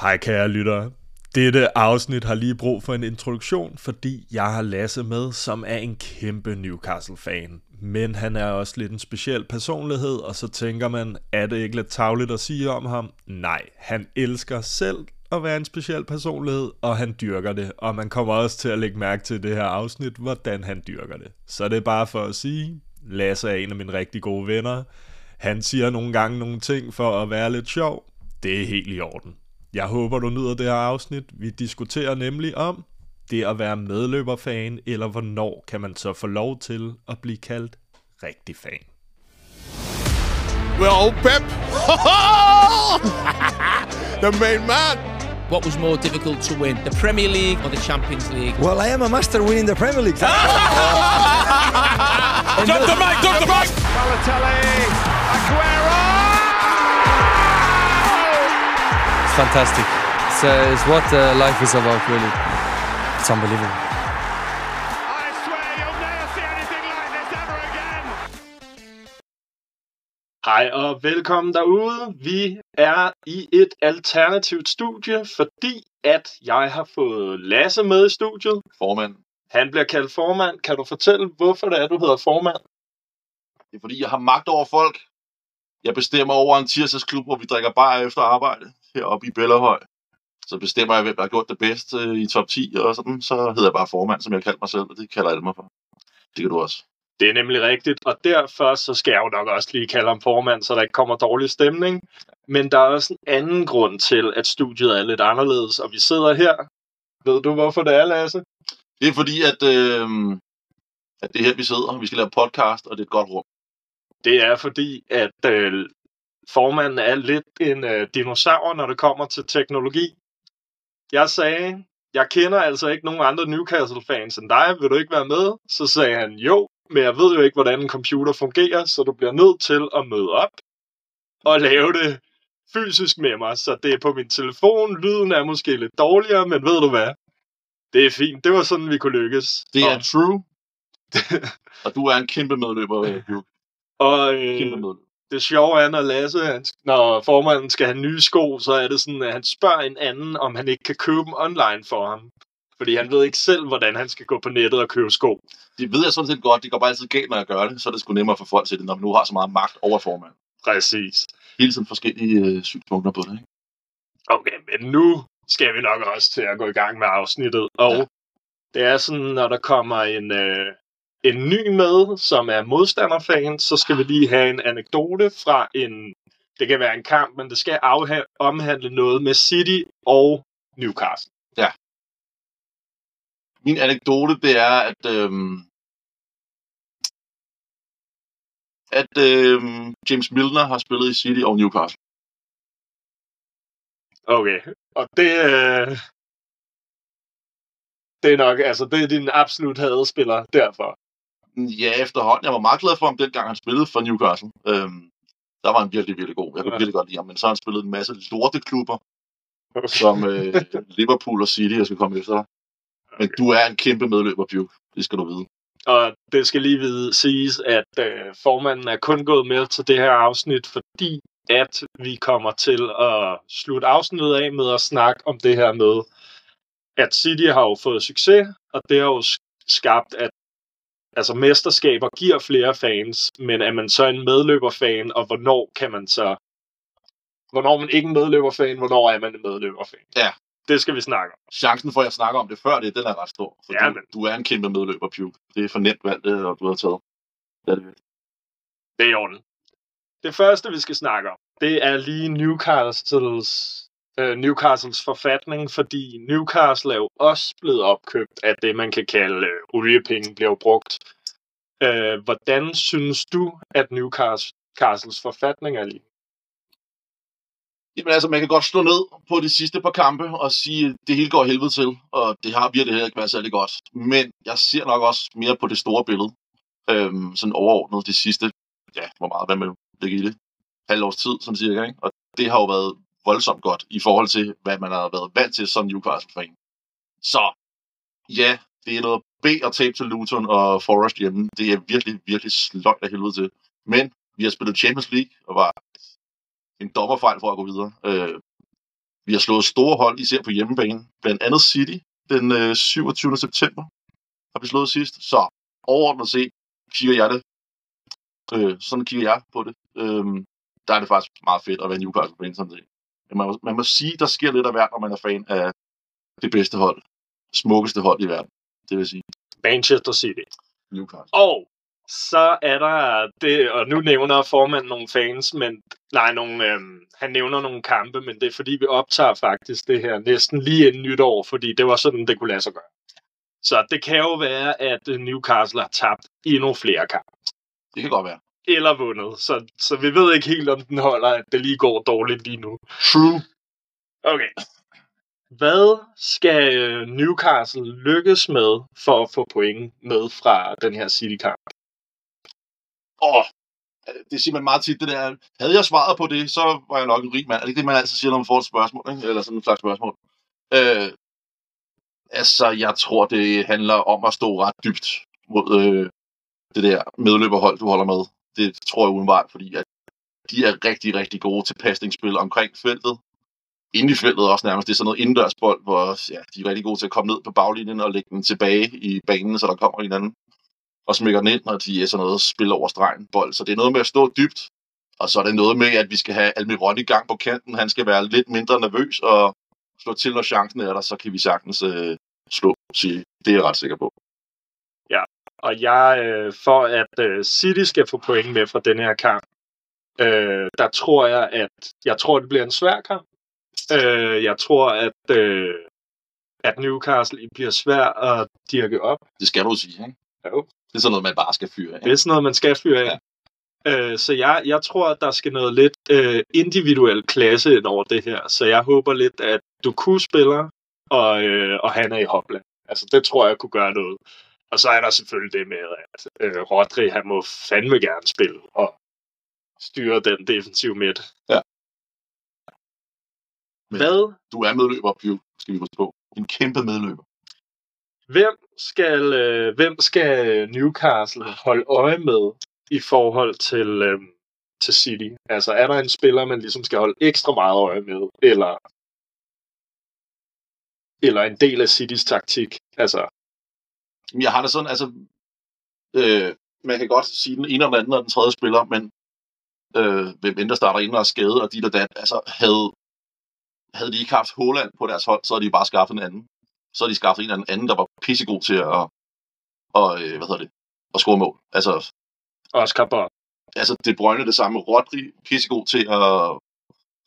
Hej kære lyttere. Dette afsnit har lige brug for en introduktion, fordi jeg har Lasse med, som er en kæmpe Newcastle-fan. Men han er også lidt en speciel personlighed, og så tænker man, er det ikke lidt tavligt at sige om ham? Nej, han elsker selv at være en speciel personlighed, og han dyrker det. Og man kommer også til at lægge mærke til det her afsnit, hvordan han dyrker det. Så det er bare for at sige, Lasse er en af mine rigtig gode venner. Han siger nogle gange nogle ting for at være lidt sjov. Det er helt i orden. Jeg håber, du nyder det her afsnit. Vi diskuterer nemlig om det at være medløberfan, eller hvornår kan man så få lov til at blive kaldt rigtig fan. Well, Pep, the main man. What was more difficult to win, the Premier League or the Champions League? Well, I am a master winning the Premier League. Drop the mic, drop the mic. Fantastic. It's, uh, it's what uh, life is about, really. It's unbelievable. I swear you'll never see anything like this ever again. Hej og velkommen derude. Vi er i et alternativt studie, fordi at jeg har fået Lasse med i studiet. formand. Han bliver kaldt formand. Kan du fortælle, hvorfor det er, du hedder formand? Det er fordi, jeg har magt over folk. Jeg bestemmer over en tirsdagsklub, hvor vi drikker bare efter arbejde heroppe i Bellerhøj. Så bestemmer jeg, hvem der har gjort det bedst øh, i top 10 og sådan. Så hedder jeg bare formand, som jeg kalder mig selv, og det kalder alle mig for. Det kan du også. Det er nemlig rigtigt, og derfor så skal jeg jo nok også lige kalde ham formand, så der ikke kommer dårlig stemning. Men der er også en anden grund til, at studiet er lidt anderledes, og vi sidder her. Ved du, hvorfor det er, Lasse? Det er fordi, at, øh, at det er her, vi sidder. Vi skal lave podcast, og det er et godt rum. Det er fordi, at øh, formanden er lidt en øh, dinosaur, når det kommer til teknologi. Jeg sagde, jeg kender altså ikke nogen andre Newcastle-fans end dig. Vil du ikke være med? Så sagde han, jo, men jeg ved jo ikke, hvordan en computer fungerer, så du bliver nødt til at møde op og lave det fysisk med mig. Så det er på min telefon. Lyden er måske lidt dårligere, men ved du hvad? Det er fint. Det var sådan, vi kunne lykkes. Det er Og, true. og du er en kæmpe medløber, øh, og Kæmpe øh, medløber. Det sjove er, når Lasse, han, når formanden skal have nye sko, så er det sådan, at han spørger en anden, om han ikke kan købe dem online for ham. Fordi han ved ikke selv, hvordan han skal gå på nettet og købe sko. Det ved jeg sådan set godt. Det går bare altid galt, når jeg gør det. Så er det sgu nemmere for folk til det, når man nu har så meget magt over formand. Præcis. Hele tiden forskellige øh, synspunkter på det, ikke? Okay, men nu skal vi nok også til at gå i gang med afsnittet. Og ja. det er sådan, når der kommer en, øh, en ny med, som er modstanderfan, så skal vi lige have en anekdote fra en... Det kan være en kamp, men det skal afha- omhandle noget med City og Newcastle. Min anekdote, det er, at, øhm, at øhm, James Milner har spillet i City og Newcastle. Okay, og det, øh, det er nok, altså det er din absolut hadespiller derfor. Ja, efterhånden. Jeg var meget glad for ham, dengang han spillede for Newcastle. Øhm, der var han virkelig, virkelig god. Jeg kunne Ja. virkelig godt lide ham. Men så har han spillet en masse lorteklubber, Okay. som øh, Liverpool og City, jeg skal komme efter dig. Men du er en kæmpe medløber, Bjuk. Det skal du vide. Og det skal lige vide, siges, at øh, formanden er kun gået med til det her afsnit, fordi at vi kommer til at slutte afsnittet af med at snakke om det her med, at City har jo fået succes, og det har jo sk- skabt, at altså mesterskaber giver flere fans, men er man så en medløberfan, og hvornår kan man så... Hvornår er man ikke en medløberfan, hvornår er man en medløberfan? Ja. Det skal vi snakke om. Chancen for, at jeg snakker om det før det, den er ret stor. For Ja, du, men- du er en kæmpe medløber, Bjuk. Det er for nemt valgt, det, og du har taget. Det er det. Det er i orden. Det første, vi skal snakke om, det er lige Newcastles, øh, Newcastles forfatning, fordi Newcastle er jo også blevet opkøbt af det, man kan kalde øh, oliepenge, bliver jo brugt. Øh, hvordan synes du, at Newcastles forfatning er lige? Jamen altså, man kan godt slå ned på de sidste par kampe og sige, at det hele går helvede til, og det har virkelig heller ikke været særlig godt. Men jeg ser nok også mere på det store billede. Øhm, sådan overordnet de sidste, ja, hvor meget, hvad man ligger i det? halvårs tid, sådan cirka, ikke? Og det har jo været voldsomt godt i forhold til, hvad man har været vant til som Newcastle-fan. Så ja, det er noget B at tabe til Luton og Forest hjemme. Det er virkelig, virkelig sløjt af helvede til. Men vi har spillet Champions League og var en dommerfejl for at gå videre. Øh, Vi har slået store hold, især på hjemmebane. Blandt andet City den øh, 27. september har vi slået sidst. Så overordnet set kigger jeg det. Øh, sådan kigger jeg på det. Øh, der er det faktisk meget fedt at være Newcastle-fan sådan set. Men man, må- man må sige, der sker lidt af hvert, når man er fan af det bedste hold. Smukkeste hold i verden. Det vil sige Manchester City. Newcastle. Og så er der det, og nu nævner formanden nogle fans, men nej, nogle, øhm, han nævner nogle kampe, men det er fordi, vi optager faktisk det her næsten lige inden nytår, fordi det var sådan, det kunne lade sig gøre. Så det kan jo være, at øh, Newcastle har tabt endnu flere kampe, Det kan godt være. Eller vundet, så, så vi ved ikke helt, om den holder, at det lige går dårligt lige nu. True. Okay. Hvad skal øh, Newcastle lykkes med for at få point med fra den her City-kamp? Åh, det siger man meget tit, det der. Havde jeg svaret på det, så var jeg nok en rig mand. Er det ikke det, man altid siger, når man får et spørgsmål? Ikke? Eller sådan en slags spørgsmål. Øh, altså, jeg tror, det handler om at stå ret dybt mod øh, det der medløberhold, du holder med. Det tror jeg udenbart, fordi at de er rigtig, rigtig gode til pasningsspil omkring feltet. Inde i feltet også nærmest. Det er sådan noget indendørsbold, hvor ja, de er rigtig gode til at komme ned på baglinjen og lægge den tilbage i banen, så der kommer en anden og smækker den ind, og de er sådan noget spil over stregen bold. Så det er noget med at stå dybt, og så er det noget med, at vi skal have Almiron i gang på kanten. Han skal være lidt mindre nervøs og slå til, når chancen er der, så kan vi sagtens øh, slå, sige. Det er jeg ret sikker på. Og jeg, øh, for at øh, City skal få point med fra den her kamp, øh, der tror jeg, at jeg tror, det bliver en svær kamp. Øh, jeg tror, at, øh, at Newcastle bliver svær at dirke op. Det skal du sige, ikke? Jo. Det er sådan noget, man bare skal fyre af. Det er sådan noget, man skal fyre af. Øh, så jeg, jeg tror, at der skal noget lidt øh, individuel klasse ind over det her. Så jeg håber lidt, at du kunne spiller, og, øh, og han er i Hopland. Altså, det tror jeg kunne gøre noget. Og så er der selvfølgelig det med, at øh, Rodri, han må fandme gerne spille og styre den defensive midt. Ja. Men- Hvad? Du er medløber, Pio, skal vi huske på. En kæmpe medløber. Hvem skal, øh, hvem skal Newcastle holde øje med i forhold til, øh, til City? Altså, er der en spiller, man ligesom skal holde ekstra meget øje med? Eller, eller en del af Citys taktik? Altså, Jeg har det sådan, altså... Øh, man kan godt sige den ene eller den anden og den tredje spiller, men øh, hvem end der starter ind og er skadet, og de der dat, altså havde, havde de ikke haft Holland på deres hold, så havde de bare skaffet en anden. Så havde de skaffet en eller anden, der var pissegod til at, og, øh, hvad hedder det, at score mål. Altså, Oscar Bob. altså De Bruyne det samme. Rodri, pissegod til at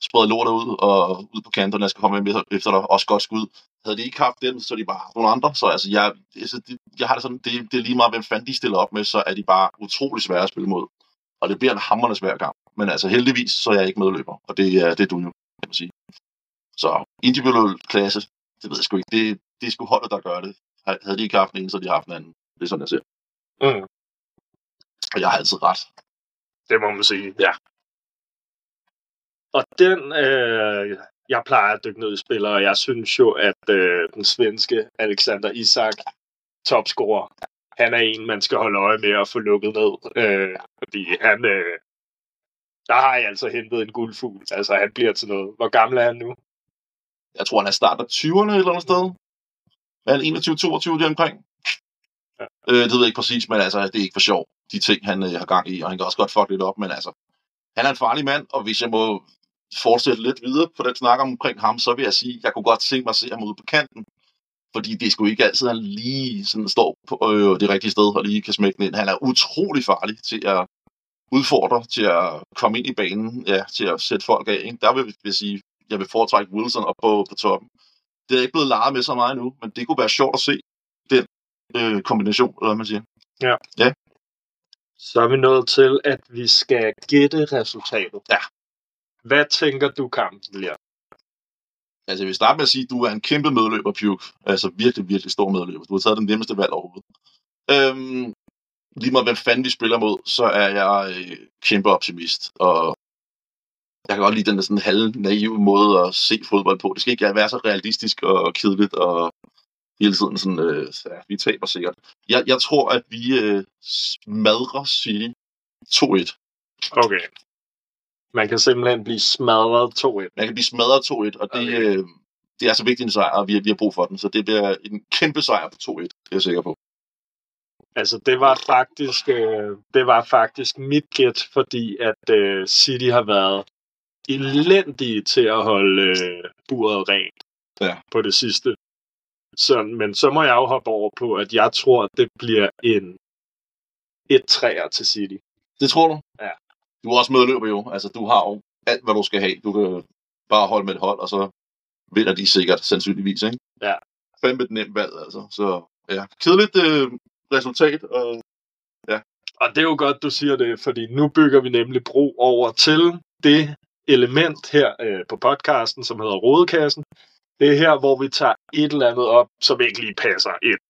sprede lortet ud, og ud på kanterne, skal komme med efter dig, også godt skud. Havde de ikke haft dem, så er de bare nogle andre. Så altså, jeg, altså, det, jeg har det sådan, det, det er lige meget, hvem fanden de stiller op med, så er de bare utrolig svære at spille mod. Og det bliver en hammerende svær kamp. Men altså heldigvis, så er jeg ikke medløber, og det, er det er du jo, kan man sige. Så individuel klasse, det ved jeg sgu ikke. Det, det er sgu holdet, der gør det. Havde de ikke haft ene, så havde de haft den anden. Det er sådan, jeg ser. Mm, Og jeg har altid ret. det må man sige. Ja. Og den, øh, jeg plejer at dykke ned i spillere, og jeg synes jo, at øh, den svenske Alexander Isak, topscorer, han er en, man skal holde øje med at få lukket ned. Øh, fordi han, øh, der har jeg altså hentet en guldfugl. Altså, han bliver til noget. Hvor gammel er han nu? Jeg tror, han er start af 20'erne et eller andet sted. Er han 21-22 der omkring? Ja. Øh, det ved jeg ikke præcis, men altså, det er ikke for sjov, de ting, han øh, har gang i, og han kan også godt fuck lidt op, men altså, han er en farlig mand, og hvis jeg må fortsætte lidt videre på den snak omkring ham, så vil jeg sige, at jeg kunne godt tænke mig se ham ude på kanten, fordi det sgu ikke altid, at han lige sådan står på øh, det rigtige sted og lige kan smække den ind. Han er utrolig farlig til at udfordre, til at komme ind i banen, ja, til at sætte folk af. Ikke? Der vil vil jeg sige, jeg vil foretrække Wilson op på, på toppen. Det er ikke blevet lejet med så meget nu, men det kunne være sjovt at se den øh, kombination, eller hvad man siger. Så er vi nået til, at vi skal gætte resultatet. Ja. Hvad tænker du, kampen bliver? Altså, jeg vil starte med at sige, at du er en kæmpe medløber, Puke. Altså, virkelig, virkelig stor medløber. Du har taget den nemmeste valg overhovedet. Øhm, lige meget hvem fanden vi spiller mod, så er jeg øh, kæmpe optimist. Og jeg kan godt lide den der sådan halv naive måde at se fodbold på. Det skal ikke være så realistisk og kedeligt og hele tiden sådan, øh, ja, vi taber sikkert. Jeg, jeg tror, at vi øh, smadrer City 2-1. Okay. Man kan simpelthen blive smadret 2-1. Man kan blive smadret 2-1, og det, øh, det er så vigtig en sejr, og vi, vi har brug for den. Så det bliver en kæmpe sejr på 2-1, det er jeg sikker på. Altså, det var faktisk, øh, det var faktisk mit gæt, fordi at øh, City har været elendige til at holde øh, buret rent Ja. på det sidste. Så, men så må jeg jo hoppe over på, at jeg tror, det bliver en et træer til City. Det tror du? Ja. Du er også medløber jo. Altså, du har jo alt, hvad du skal have. Du kan bare holde med et hold, og så vinder de sikkert, sandsynligvis, ikke? Ja. Fandme et nemt valg, altså. Så ja, kedeligt øh, resultat. Og Og det er jo godt, du siger det, fordi nu bygger vi nemlig bro over til det element her øh, på podcasten, som hedder Rodekassen. Det er her, hvor vi tager et eller andet op, som ikke lige passer ind.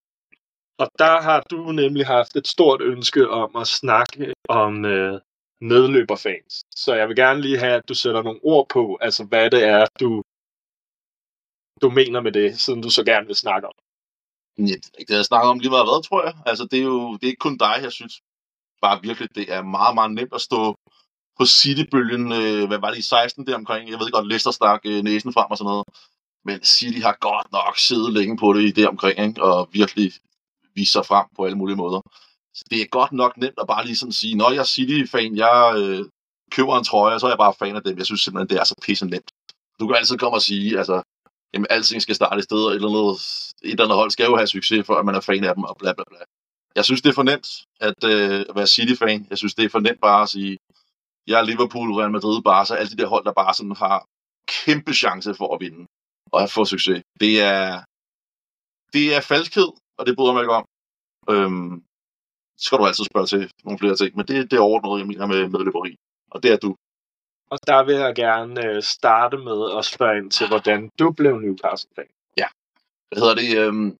Og der har du nemlig haft et stort ønske om at snakke om øh, medløberfans. Så jeg vil gerne lige have, at du sætter nogle ord på, altså hvad det er, du, du mener med det, siden du så gerne vil snakke om. ja, det har jeg snakket om lige meget hvad, tror jeg. Altså, det er jo det er ikke kun dig, jeg synes. Bare virkelig, det er meget, meget nemt at stå på City-bølgen. Øh, hvad var det i 16 der omkring? Jeg ved godt, Leicester stak øh, næsen frem og sådan noget. Men City har godt nok siddet længe på det i det omkring, ikke? og virkelig vist sig frem på alle mulige måder. Så det er godt nok nemt at bare lige sådan sige, når jeg er City-fan, jeg øh, køber en trøje, så er jeg bare fan af dem. Jeg synes simpelthen, det er så pisse nemt. Du kan altid komme og sige, altså, jamen, alting skal starte et sted, og et eller andet, et eller andet hold skal jo have succes, for at man er fan af dem, og bla bla bla. Jeg synes, det er for nemt at, øh, at være City-fan. Jeg synes, det er for nemt bare at sige, jeg er Liverpool, Real Madrid, Barca, alle de der hold, der bare sådan har kæmpe chance for at vinde og at få succes. Det er, det er falskhed, og det bryder mig ikke om. Øhm, så skal du altid spørge til nogle flere ting, men det, det er overordnet, jeg mener med medløberi. Og det er du. Og der vil jeg gerne øh, starte med at spørge ind til, hvordan du blev Newcastle-fan. Hvad hedder det? Øhm,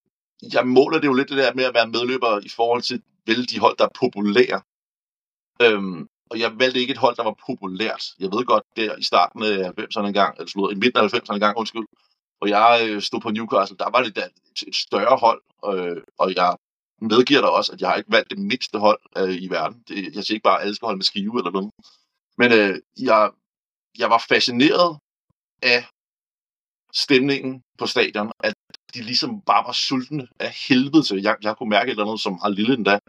jeg måler det jo lidt det der med at være medløber i forhold til, vel de hold, der er populære. Øhm, og jeg valgte ikke et hold, der var populært. Jeg ved godt, der i starten af 90'erne engang, eller slået, i midten af 90'erne engang, undskyld, og jeg øh, stod på Newcastle, der var det da et, et større hold, øh, og jeg medgiver dig også, at jeg har ikke valgt det mindste hold øh, i verden. Det, jeg siger ikke bare, at alle skal holde med skive eller noget. Men øh, jeg, jeg var fascineret af stemningen på stadion, at de ligesom bare var sultne af helvede til. Jeg, jeg kunne mærke et eller andet, som har lille endda,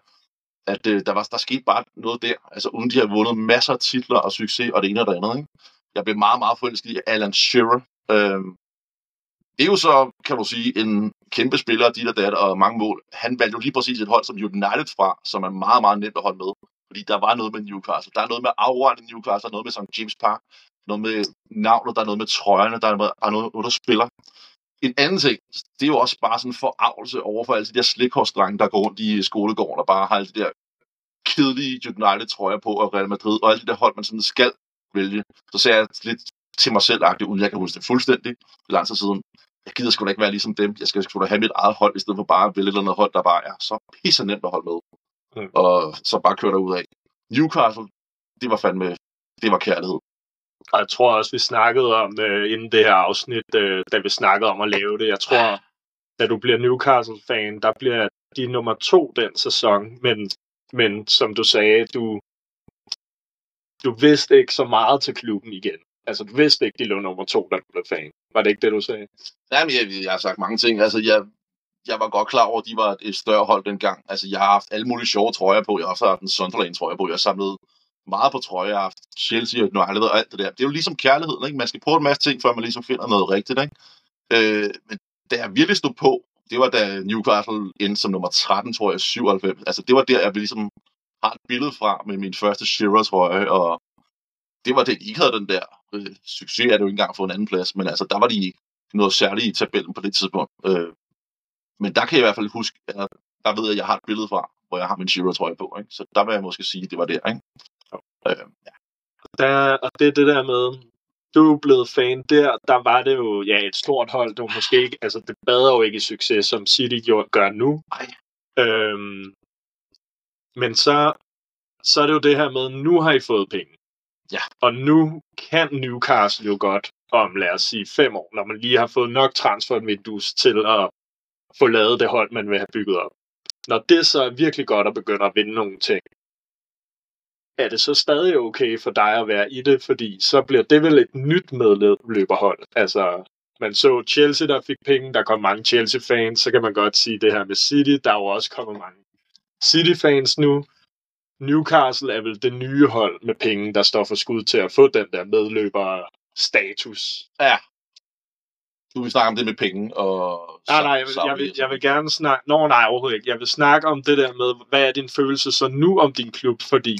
at øh, der, var, der skete bare noget der, altså uden de har vundet masser af titler og succes og det ene og det andet. Ikke? Jeg blev meget, meget forelsket i Alan Shearer. Øh, det er jo så, kan du sige, en kæmpe spillere, dit og dat, og mange mål. Han valgte jo lige præcis et hold som United fra, som er meget, meget nemt at holde med. Fordi der var noget med Newcastle. Der er noget med afrørende Newcastle, der er noget med St. James Park, noget med navnet, der er noget med trøjerne, der er noget, der, er noget, noget, der spiller. En anden ting, det er jo også bare sådan en forarvelse over for alle de der slikhårsdrenge, der går rundt i skolegården og bare har alle de der kedelige United trøjer på og Real Madrid, og alle de der hold, man sådan skal vælge. Så ser jeg lidt til mig selv uden jeg kan huske det fuldstændig lang tid siden. Jeg gider sgu da ikke være ligesom dem. Jeg skal sgu da have mit eget hold, i stedet for bare at vælge et eller andet hold, der bare er så pisse nemt at holde med. Mm. Og så bare køre ud af. Newcastle, det var fandme, det var kærlighed. Og jeg tror også, vi snakkede om, øh, inden det her afsnit, øh, da vi snakkede om at lave det. Jeg tror, da du bliver Newcastle-fan, der bliver de nummer to den sæson. Men, men som du sagde, du, du vidste ikke så meget til klubben igen. Altså, du vidste ikke, de lå nummer to, da du blev fan. Var det ikke det, du sagde? Jamen, jeg, jeg har sagt mange ting. Altså, jeg, jeg var godt klar over, at de var et større hold dengang. Altså, jeg har haft alle mulige sjove trøjer på. Jeg har også haft en Sunderland-trøje på. Jeg har samlet meget på trøjer. Jeg har haft Chelsea og United og alt det der. Det er jo ligesom kærligheden, ikke? Man skal prøve en masse ting, før man ligesom finder noget rigtigt, ikke? Øh, men da jeg virkelig stod på, det var da Newcastle endte som nummer 13, tror jeg, 97. Altså, det var der, jeg ligesom har et billede fra med min første Shearer-trøje, og det var det, de ikke havde den der øh, succes, er det jo ikke engang få en anden plads, men altså, der var de noget særligt i tabellen på det tidspunkt. Øh, men der kan jeg i hvert fald huske, at der ved jeg, at jeg har et billede fra, hvor jeg har min Shearer-trøje på, ikke? Så der vil jeg måske sige, at det var der, ikke? Øh, ja. Der, og det er det der med, du er blevet fan der, der var det jo ja, et stort hold. Var måske ikke, altså det bader jo ikke i succes, som City gør nu. Ej. Øhm, men så, så er det jo det her med, nu har I fået penge. Ja. Og nu kan Newcastle jo godt om, lad os sige, fem år, når man lige har fået nok transfervindues til at få lavet det hold, man vil have bygget op. Når det så er virkelig godt at begynde at vinde nogle ting, er det så stadig okay for dig at være i det? Fordi så bliver det vel et nyt medløberhold. Altså, man så Chelsea, der fik penge, der kom mange Chelsea-fans, så kan man godt sige det her med City, der er jo også kommet mange City-fans nu. Newcastle er vel det nye hold med penge, der står for skud til at få den der medløber-status. Ja. Nu vil vi snakke om det med penge og... Nej, nej, jeg vil, jeg, vil, jeg vil gerne snakke... Nå, nej, overhovedet ikke. Jeg vil snakke om det der med, hvad er din følelse så nu om din klub, fordi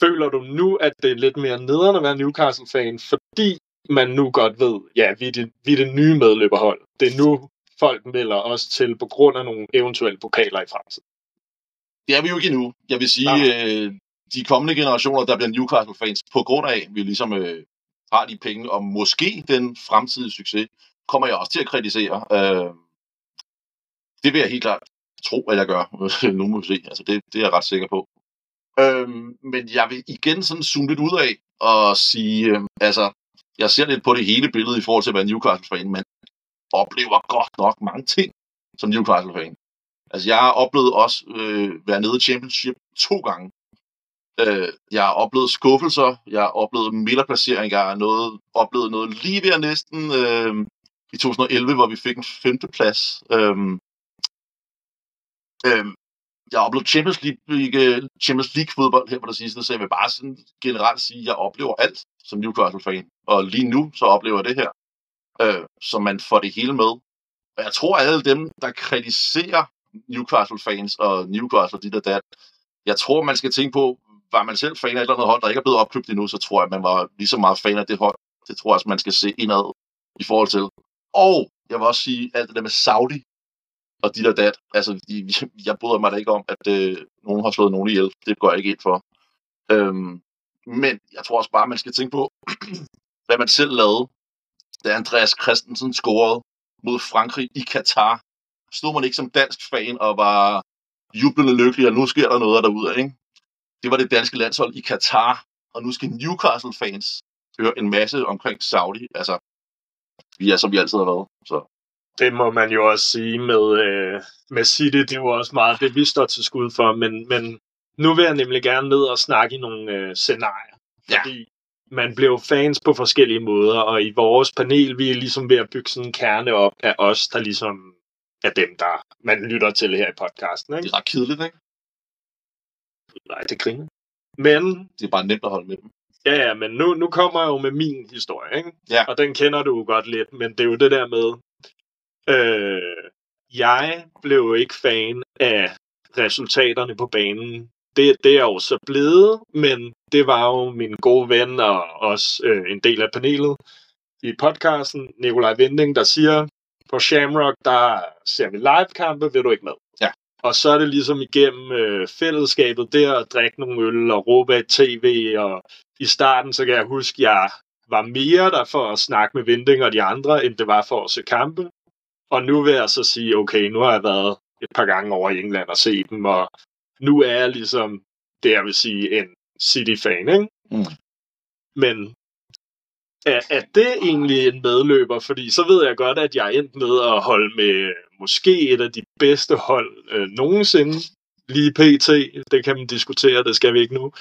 føler du nu, at det er lidt mere nederen at være Newcastle-fan, fordi man nu godt ved, ja, vi er det, vi er det nye medløberhold. Det er nu, folk melder os til på grund af nogle eventuelle pokaler i fremtiden. Det er vi jo ikke endnu. Jeg vil sige, øh, de kommende generationer, der bliver Newcastle-fans, på grund af, at vi ligesom øh, har de penge, og måske den fremtidige succes, kommer jeg også til at kritisere. Øh, det vil jeg helt klart tro, at jeg gør. nu må vi se. Altså, det, det er jeg ret sikker på. Øh, men jeg vil igen sådan zoome lidt ud af og sige, øh, altså, jeg ser lidt på det hele billede i forhold til at være Newcastle-fan, men oplever godt nok mange ting som Newcastle-fan. Altså, jeg har oplevet også øh, være nede i Championship to gange. Øh, jeg har oplevet skuffelser, jeg har oplevet midterplacering, jeg har noget, oplevet noget lige ved næsten øh, i 2011, hvor vi fik en femteplads. Øh, øh, jeg har oplevet Champions League, øh, Champions League fodbold her på det sidste, så jeg vil bare sådan generelt sige, at jeg oplever alt som Newcastle-fan. Og lige nu, så oplever jeg det her. Øh, så man får det hele med. Og jeg tror, at alle dem, der kritiserer Newcastle-fans og Newcastle dit og dat, jeg tror, man skal tænke på, var man selv fan af et eller andet hold, der ikke er blevet opkøbt endnu, så tror jeg, at man var lige så meget fan af det hold. Det tror jeg også, man skal se indad i forhold til. Og jeg vil også sige, alt det der med Saudi og dit og dat, altså, jeg bryder mig da ikke om, at øh, nogen har slået nogen ihjel. Det går jeg ikke ind for. Øhm, men jeg tror også bare, man skal tænke på, hvad man selv lavede, da Andreas Christensen scorede mod Frankrig i Katar. Stod man ikke som dansk fan og var jublende lykkelig, og nu sker der noget derude, ikke? Det var det danske landshold i Katar, og nu skal Newcastle-fans høre en masse omkring Saudi. Altså, vi er som vi altid har været. Så. Det må man jo også sige med, øh, med City. Det er jo også meget det, vi står til skud for. Men, men nu vil jeg nemlig gerne ned og snakke i nogle øh, scenarier. Fordi ja. man bliver fans på forskellige måder, og i vores panel, vi er ligesom ved at bygge sådan en kerne op af os, der ligesom er dem, der man lytter til her i podcasten. Ikke? Det er ret kedeligt, ikke? Nej, det griner. Men... Det er bare nemt at holde med dem. Ja, ja, men nu, nu kommer jeg jo med min historie, ikke? Ja. Og den kender du godt lidt, men det er jo det der med... Øh, jeg blev jo ikke fan af resultaterne på banen. Det, det er jo så blevet, men det var jo min gode ven og også øh, en del af panelet i podcasten, Nikolaj Vinding, der siger, på Shamrock, der ser vi live-kampe, vil du ikke med? Ja. Og så er det ligesom igennem øh, fællesskabet der, at drikke nogle øl og råbe af tv, og i starten, så kan jeg huske, jeg var mere der for at snakke med Vinding og de andre, end det var for at se kampe. Og nu vil jeg så sige, okay, nu har jeg været et par gange over i England og set dem, og nu er jeg ligesom, det jeg vil sige, en City-fan, ikke? Mm. Men er, er det egentlig en medløber? Fordi så ved jeg godt, at jeg er endt med at holde med måske et af de bedste hold øh, nogensinde. Lige pt. Det kan man diskutere, det skal vi ikke nu.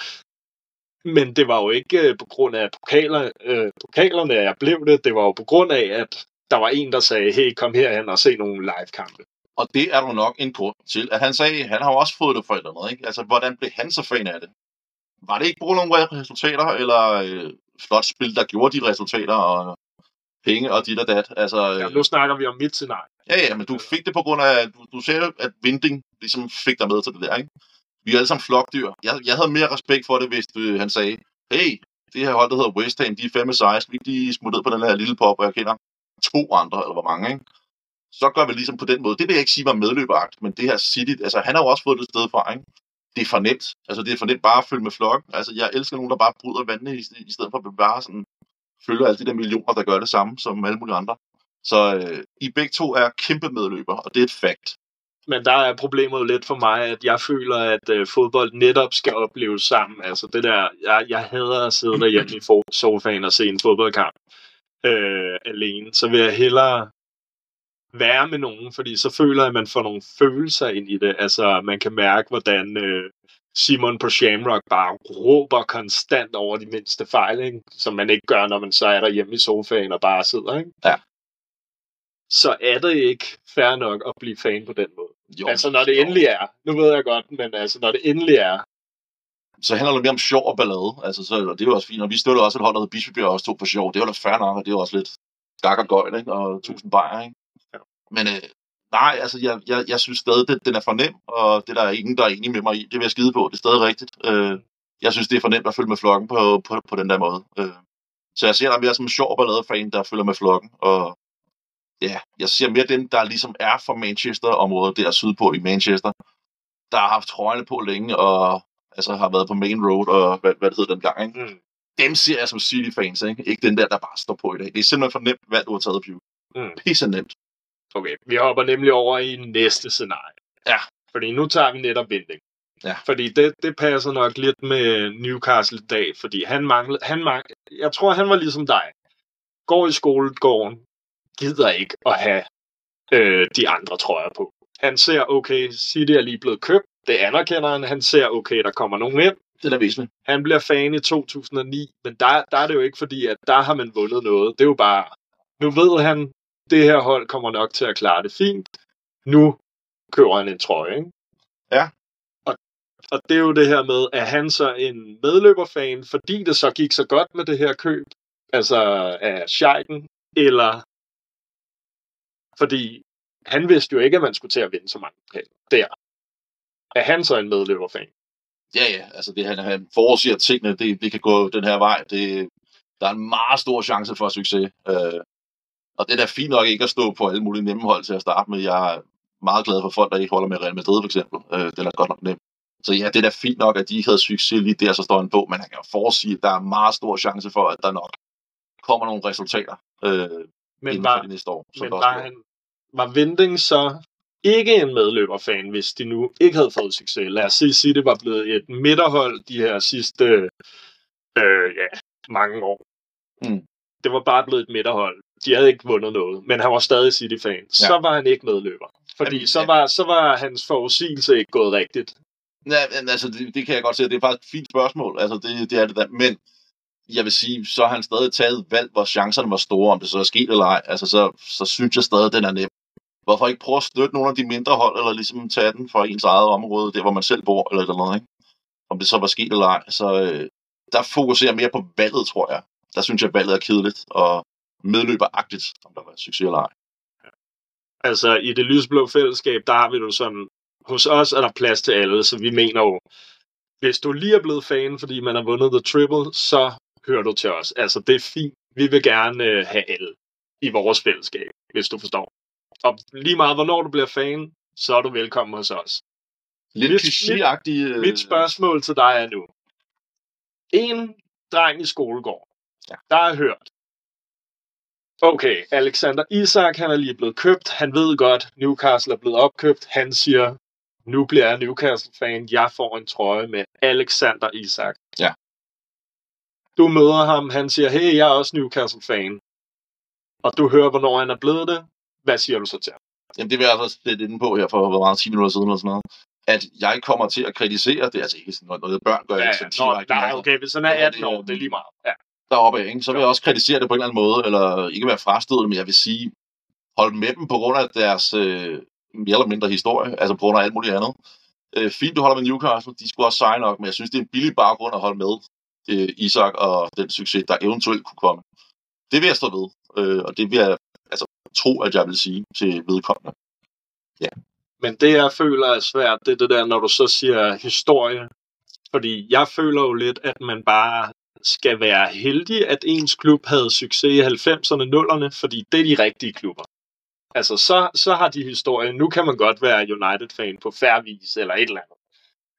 Men det var jo ikke øh, på grund af pokaler, øh, pokalerne, at jeg blev det. Det var jo på grund af, at der var en, der sagde, hey, kom herhen og se nogle live-kampe. Og det er der nok en grund til, at han sagde, at han har jo også fået det forældrene, ikke? Altså, hvordan blev han så fan af det? Var det ikke på grund af resultater, eller øh, flot spil, der gjorde de resultater, og penge og dit og dat? Altså, Ja, nu snakker vi om mit scenarie. Ja, ja, men du fik det på grund af, du, du sagde, at Vinding ligesom fik dig med til det der, ikke? Vi er alle sammen flokdyr. Jeg, jeg havde mere respekt for det, hvis øh, han sagde, hey, det her hold, der hedder West Ham, de er fandme seje, skal vi lige smutte ned på den her lille pop, og jeg kender to andre, eller hvor mange, ikke? Så gør vi ligesom på den måde. Det vil jeg ikke sige var medløberagt, men det her City, altså han har jo også fået det sted fra, ikke? Det er for nemt. Altså det er for nemt bare at følge med flokken. Altså jeg elsker nogen, der bare bryder vandene, i, i stedet for at bare sådan følge alle de der millioner, der gør det samme som alle mulige andre. Så øh, I begge to er kæmpe medløber, og det er et fakt. Men der er problemet jo lidt for mig, at jeg føler, at øh, fodbold netop skal opleves sammen. Altså det der, jeg, jeg hader at sidde derhjemme i sofaen og se en fodboldkamp øh, alene. Så vil jeg hellere være med nogen, fordi så føler jeg, at man får nogle følelser ind i det. Altså man kan mærke, hvordan øh, Simon på Shamrock bare råber konstant over de mindste fejl, ikke? som man ikke gør, når man så er der hjemme i sofaen og bare sidder. Ikke? Ja. Så er det ikke fair nok at blive fan på den måde. Jo, altså når det endelig er. Nu ved jeg godt, men altså når det endelig er. så handler det mere om sjov og ballade. Altså, så, og det er jo også fint. Og vi støtter også et hold, der hedder Bispebjerg, også to for sjov. Det er jo da fair nok, og det er jo også lidt gak og gøjt, ikke? Og tusind bajer, ikke? Men øh, nej, altså, jeg, jeg, jeg synes stadig, det, den er for nem, og det der er ingen, der er enig med mig i. Det vil jeg skide på. Det er stadig rigtigt. Øh, jeg synes, det er for nemt at følge med flokken på, på, på den der måde. Øh, så jeg ser dig mere som en sjov ballade-fan, der følger med flokken, og ja, jeg ser mere dem, der ligesom er fra Manchester-området, der sydpå i Manchester, der har haft trøjerne på længe, og altså har været på Main Road, og hvad, hvad det hedder dengang, ikke? Mm. Dem ser jeg som City-fans, ikke? Ikke den der, der bare står på i dag. Det er simpelthen for nemt, hvad du har taget, Pew. Mm. Pisse nemt. Okay, vi hopper nemlig over i næste scenarie. Ja. Fordi nu tager vi netop Vinding. Ja. Fordi det, det passer nok lidt med Newcastle i dag, fordi han manglede, han mang, jeg tror, han var ligesom dig. Går i skolegården, gider ikke at have øh, de andre trøjer på. Han ser, okay, City er lige blevet købt, det anerkender han. Han ser, okay, der kommer nogen ind. Det er væsentligt. Han bliver fan i 2009, men der, der er det jo ikke fordi, at der har man vundet noget. Det er jo bare, nu ved han, det her hold kommer nok til at klare det fint. Nu køber han en trøje, ikke? Ja. Og, og det er jo det her med, at han så en medløberfan, fordi det så gik så godt med det her køb, altså af Scheiken, eller fordi han vidste jo ikke, at man skulle til at vinde så mange penge der. Er han så en medløberfan? Ja, ja. Altså, det, han, han forudsiger tingene, det, det kan gå den her vej. Det, der er en meget stor chance for succes. Øh, og det er da fint nok ikke at stå på alle mulige nemme hold til at starte med. Jeg er meget glad for folk, der ikke holder med Real Madrid, for eksempel. Øh, det er godt nok nemt. Så ja, det er da fint nok, at de ikke havde succes lige der, så står han på. Men han kan jo forudsige, at der er meget stor chance for, at der nok kommer nogle resultater øh, Men inden var, for de næste år. men var, han, var Vinding så ikke en medløberfan, hvis de nu ikke havde fået succes? Lad os sige, at det var blevet et midterhold de her sidste øh, ja, mange år. Mm. Det var bare blevet et midterhold. De havde ikke vundet noget, men han var stadig City-fan. Ja. Så var han ikke medløber. Fordi Jamen, så, ja. var, så var hans forudsigelse ikke gået rigtigt. Ja, men altså, det, det kan jeg godt se. Det er faktisk et fint spørgsmål. Altså, det, det er det der. Men jeg vil sige, så har han stadig taget et valg, hvor chancerne var store, om det så er sket eller ej. Altså, så, så synes jeg stadig, at den er nem. Hvorfor ikke prøve at støtte nogle af de mindre hold, eller ligesom tage den fra ens eget område, der hvor man selv bor, eller eller andet, ikke? Om det så var sket eller ej. Så øh, der fokuserer mere på valget, tror jeg. Der synes jeg, at valget er kedeligt og medløberagtigt, om der var succes eller ej. Altså, i det lysblå fællesskab, der har vi jo sådan, hos os er der plads til alle, så vi mener jo, hvis du lige er blevet fan, fordi man har vundet The Triple, så hører du til os. Altså, det er fint. Vi vil gerne øh, have alle i vores fællesskab, hvis du forstår. Og lige meget, hvornår du bliver fan, så er du velkommen hos os. Lidt Mit-. Øh, Mit spørgsmål til dig er nu. En dreng i skolegård, Ja. der har hørt, okay, Alexander Isak, han er lige blevet købt, han ved godt, Newcastle er blevet opkøbt, han siger, nu bliver jeg Newcastle-fan, jeg får en trøje med Alexander Isak. Ja. Du møder ham, han siger, hey, jeg er også Newcastle-fan. Og du hører, hvornår han er blevet det. Hvad siger du så til ham? Jamen, det vil jeg altså lidt inde på her for, hvor meget 10 minutter siden eller sådan noget. At jeg kommer til at kritisere, det er altså ikke sådan noget, noget børn gør, Ja, ikke Nå, direkte, nej, okay, hvis han er Ja, 18 det er- år, det er lige meget. Ja. Deroppe af, ikke? så vil jeg også kritisere det på en eller anden måde, eller ikke være frastødende, men jeg vil sige, hold med dem på grund af deres øh, mere eller mindre historie, altså på grund af alt muligt andet. Øh, fint, du holder med Newcastle, de skulle også seje nok, men jeg synes, det er en billig baggrund at holde med øh, Isak og den succes, der eventuelt kunne komme. Det vil jeg stå ved, øh, og det vil jeg altså, tro, at jeg vil sige til vedkommende. Men det, jeg føler er svært, det er det der, når du så siger historie. Fordi jeg føler jo lidt, at man bare skal være heldig, at ens klub havde succes i 90'erne, 0'erne, fordi det er de rigtige klubber. Altså, så, så har de historie. Nu kan man godt være United-fan på færre vis eller et eller andet.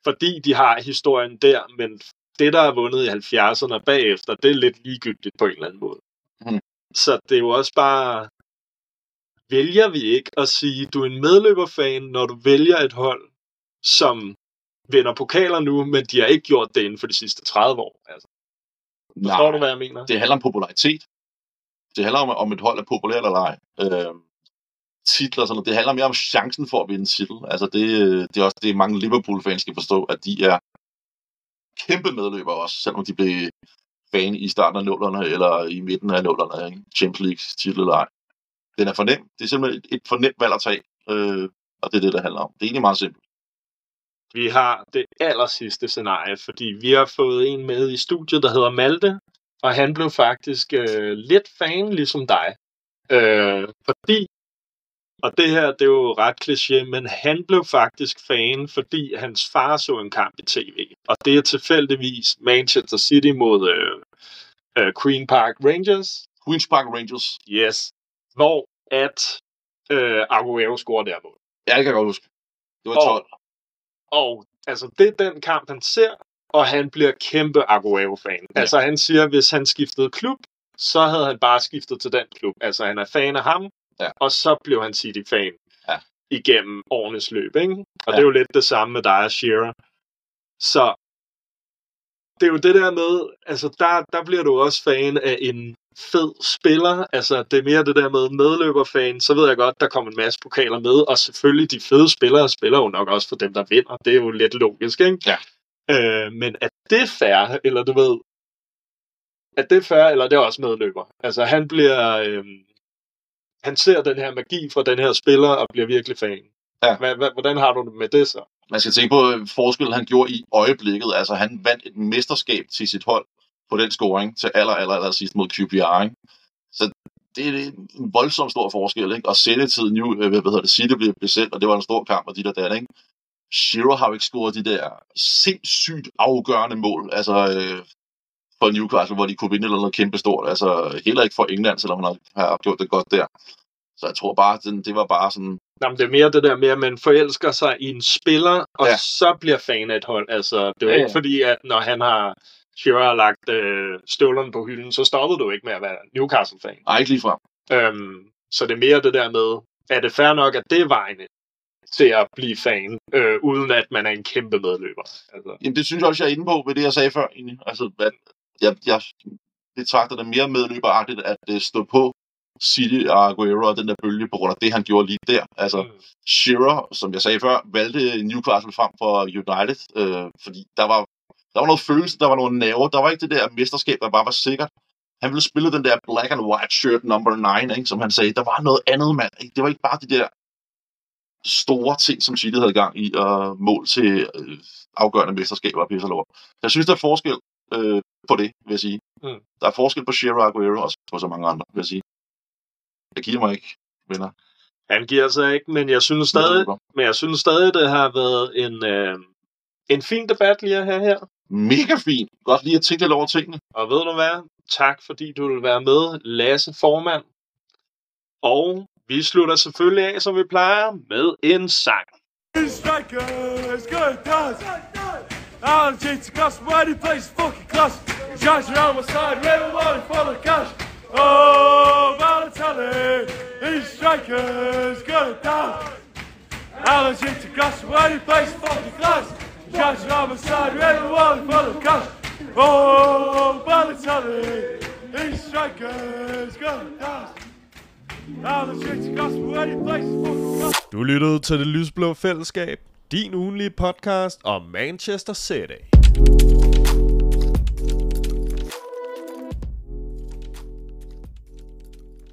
Fordi de har historien der, men det, der er vundet i 70'erne og bagefter, det er lidt ligegyldigt på en eller anden måde. Mhm. Så det er jo også bare, vælger vi ikke at sige, du er en medløberfan, når du vælger et hold, som vinder pokaler nu, men de har ikke gjort det inden for de sidste 30 år. Altså, forstår du, hvad jeg mener? det handler om popularitet. Det handler om, om et hold er populært eller ej. Øh, titler og sådan noget. Det handler mere om chancen for at vinde titel. Altså det, det er også det, mange Liverpool-fans skal forstå, at de er kæmpe medløber også, selvom de blev fan i starten af nullerne eller i midten af nullerne, ikke? Champions League titel eller ej. Den er for nem. Det er simpelthen et, et for nemt valg at tage, øh, og det er det, der handler om. Det er egentlig meget simpelt. Vi har det aller sidste scenarie, fordi vi har fået en med i studiet, der hedder Malte, og han blev faktisk øh, lidt fan, ligesom dig. Øh, fordi, og det her, det er jo ret kliché, men han blev faktisk fan, fordi hans far så en kamp i tv. Og det er tilfældigvis Manchester City mod øh, øh, Queen Park Rangers. Queen's Park Rangers. Yes. Hvor at øh, Aguero scorer der mål. Ja, det kan jeg godt huske. Det var Og- 12. Og altså, det er den kamp, han ser, og han bliver kæmpe Aguero-fan. Ja. Altså, han siger, at hvis han skiftede klub, så havde han bare skiftet til den klub. Altså, han er fan af ham, Ja. og så blev han City-fan Ja. igennem årenes løb, ikke? Og Ja. det er jo lidt det samme med dig og Shearer. Så det er jo det der med, altså der, der bliver du også fan af en fed spiller. Altså det er mere det der med medløberfan. Så ved jeg godt, der kommer en masse pokaler med, og selvfølgelig de fede spillere spiller jo nok også for dem, der vinder. Det er jo lidt logisk, ikke? Ja. Øh, men er det fair, eller du ved, er det fair, eller er det også medløber? Altså han bliver, øh, han ser den her magi fra den her spiller, og bliver virkelig fan. Ja. Hva, hvordan har du det med det så? Man skal tænke på øh, forskellen, han gjorde i øjeblikket. Altså, han vandt et mesterskab til sit hold på den scoring til aller, aller, aller sidst mod QPR, ikke? Så det er en voldsom stor forskel, ikke? Og sendetiden nu, øh, hvad hedder det, City blev besat, og det var en stor kamp, og de der der, ikke? Shearer har jo ikke scoret de der sindssygt afgørende mål, altså øh, for Newcastle, hvor de kunne vinde eller noget kæmpe stort. Altså heller ikke for England, selvom han har, gjort det godt der. Så jeg tror bare, det, det var bare sådan, Nå, men det er mere det der med, at man forelsker sig i en spiller, og Ja. så bliver fan af et hold. Altså, det er jo Ja, ja, ja. ikke fordi, at når han har Shearer har lagt øh, støvlerne på hylden, så stoppede du ikke med at være Newcastle-fan. ej, ikke lige frem. Øhm, så det er mere det der med, er det fair nok, at det er vejen til at blive fan, øh, uden at man er en kæmpe medløber. Altså, Jamen, det synes jeg også, jeg er inde på ved det, jeg sagde før. Egentlig. Altså, at jeg, jeg betragter det mere medløberagtigt, at det stod på City og Aguero og den der bølge, på grund af det, han gjorde lige der. Altså, Mm. Shearer, som jeg sagde før, valgte Newcastle frem for United, øh, fordi der var, der var noget følelse, der var noget nerve. Der var ikke det der mesterskab, der bare var sikkert. Han ville spille den der black and white shirt number 9, ikke, som han sagde. Der var noget andet, mand. Ikke? Det var ikke bare de der store ting, som City havde gang i, og mål til øh, afgørende mesterskaber og pisse lort. Jeg synes, der er forskel øh, på det, vil jeg sige. Mm. Der er forskel på Shearer og Aguero, og på så mange andre, vil jeg sige. Jeg giver mig ikke, venner. han giver sig ikke, men jeg synes stadig, men jeg synes stadig, det har været en, øh, en fin debat lige at have her. Mega fint. Godt lige at tænke lidt over tingene. Og ved du hvad? Tak fordi du vil være med, Lasse Formand. Og vi slutter selvfølgelig af, som vi plejer, med en sang. Strikers, good does. Alan James Gus, why he plays fucking class. Josh around my side, and white for the cash. Oh, Balotelli, he's strikers, good does. Alan James Gus, why he plays fucking class. Josh around my red and white for the cash. Oh, Balotelli, he's strikers, good does. Alan James Gus, why he. Du lyttede til Det Lysblå Fællesskab, din ugenlige podcast om Manchester City.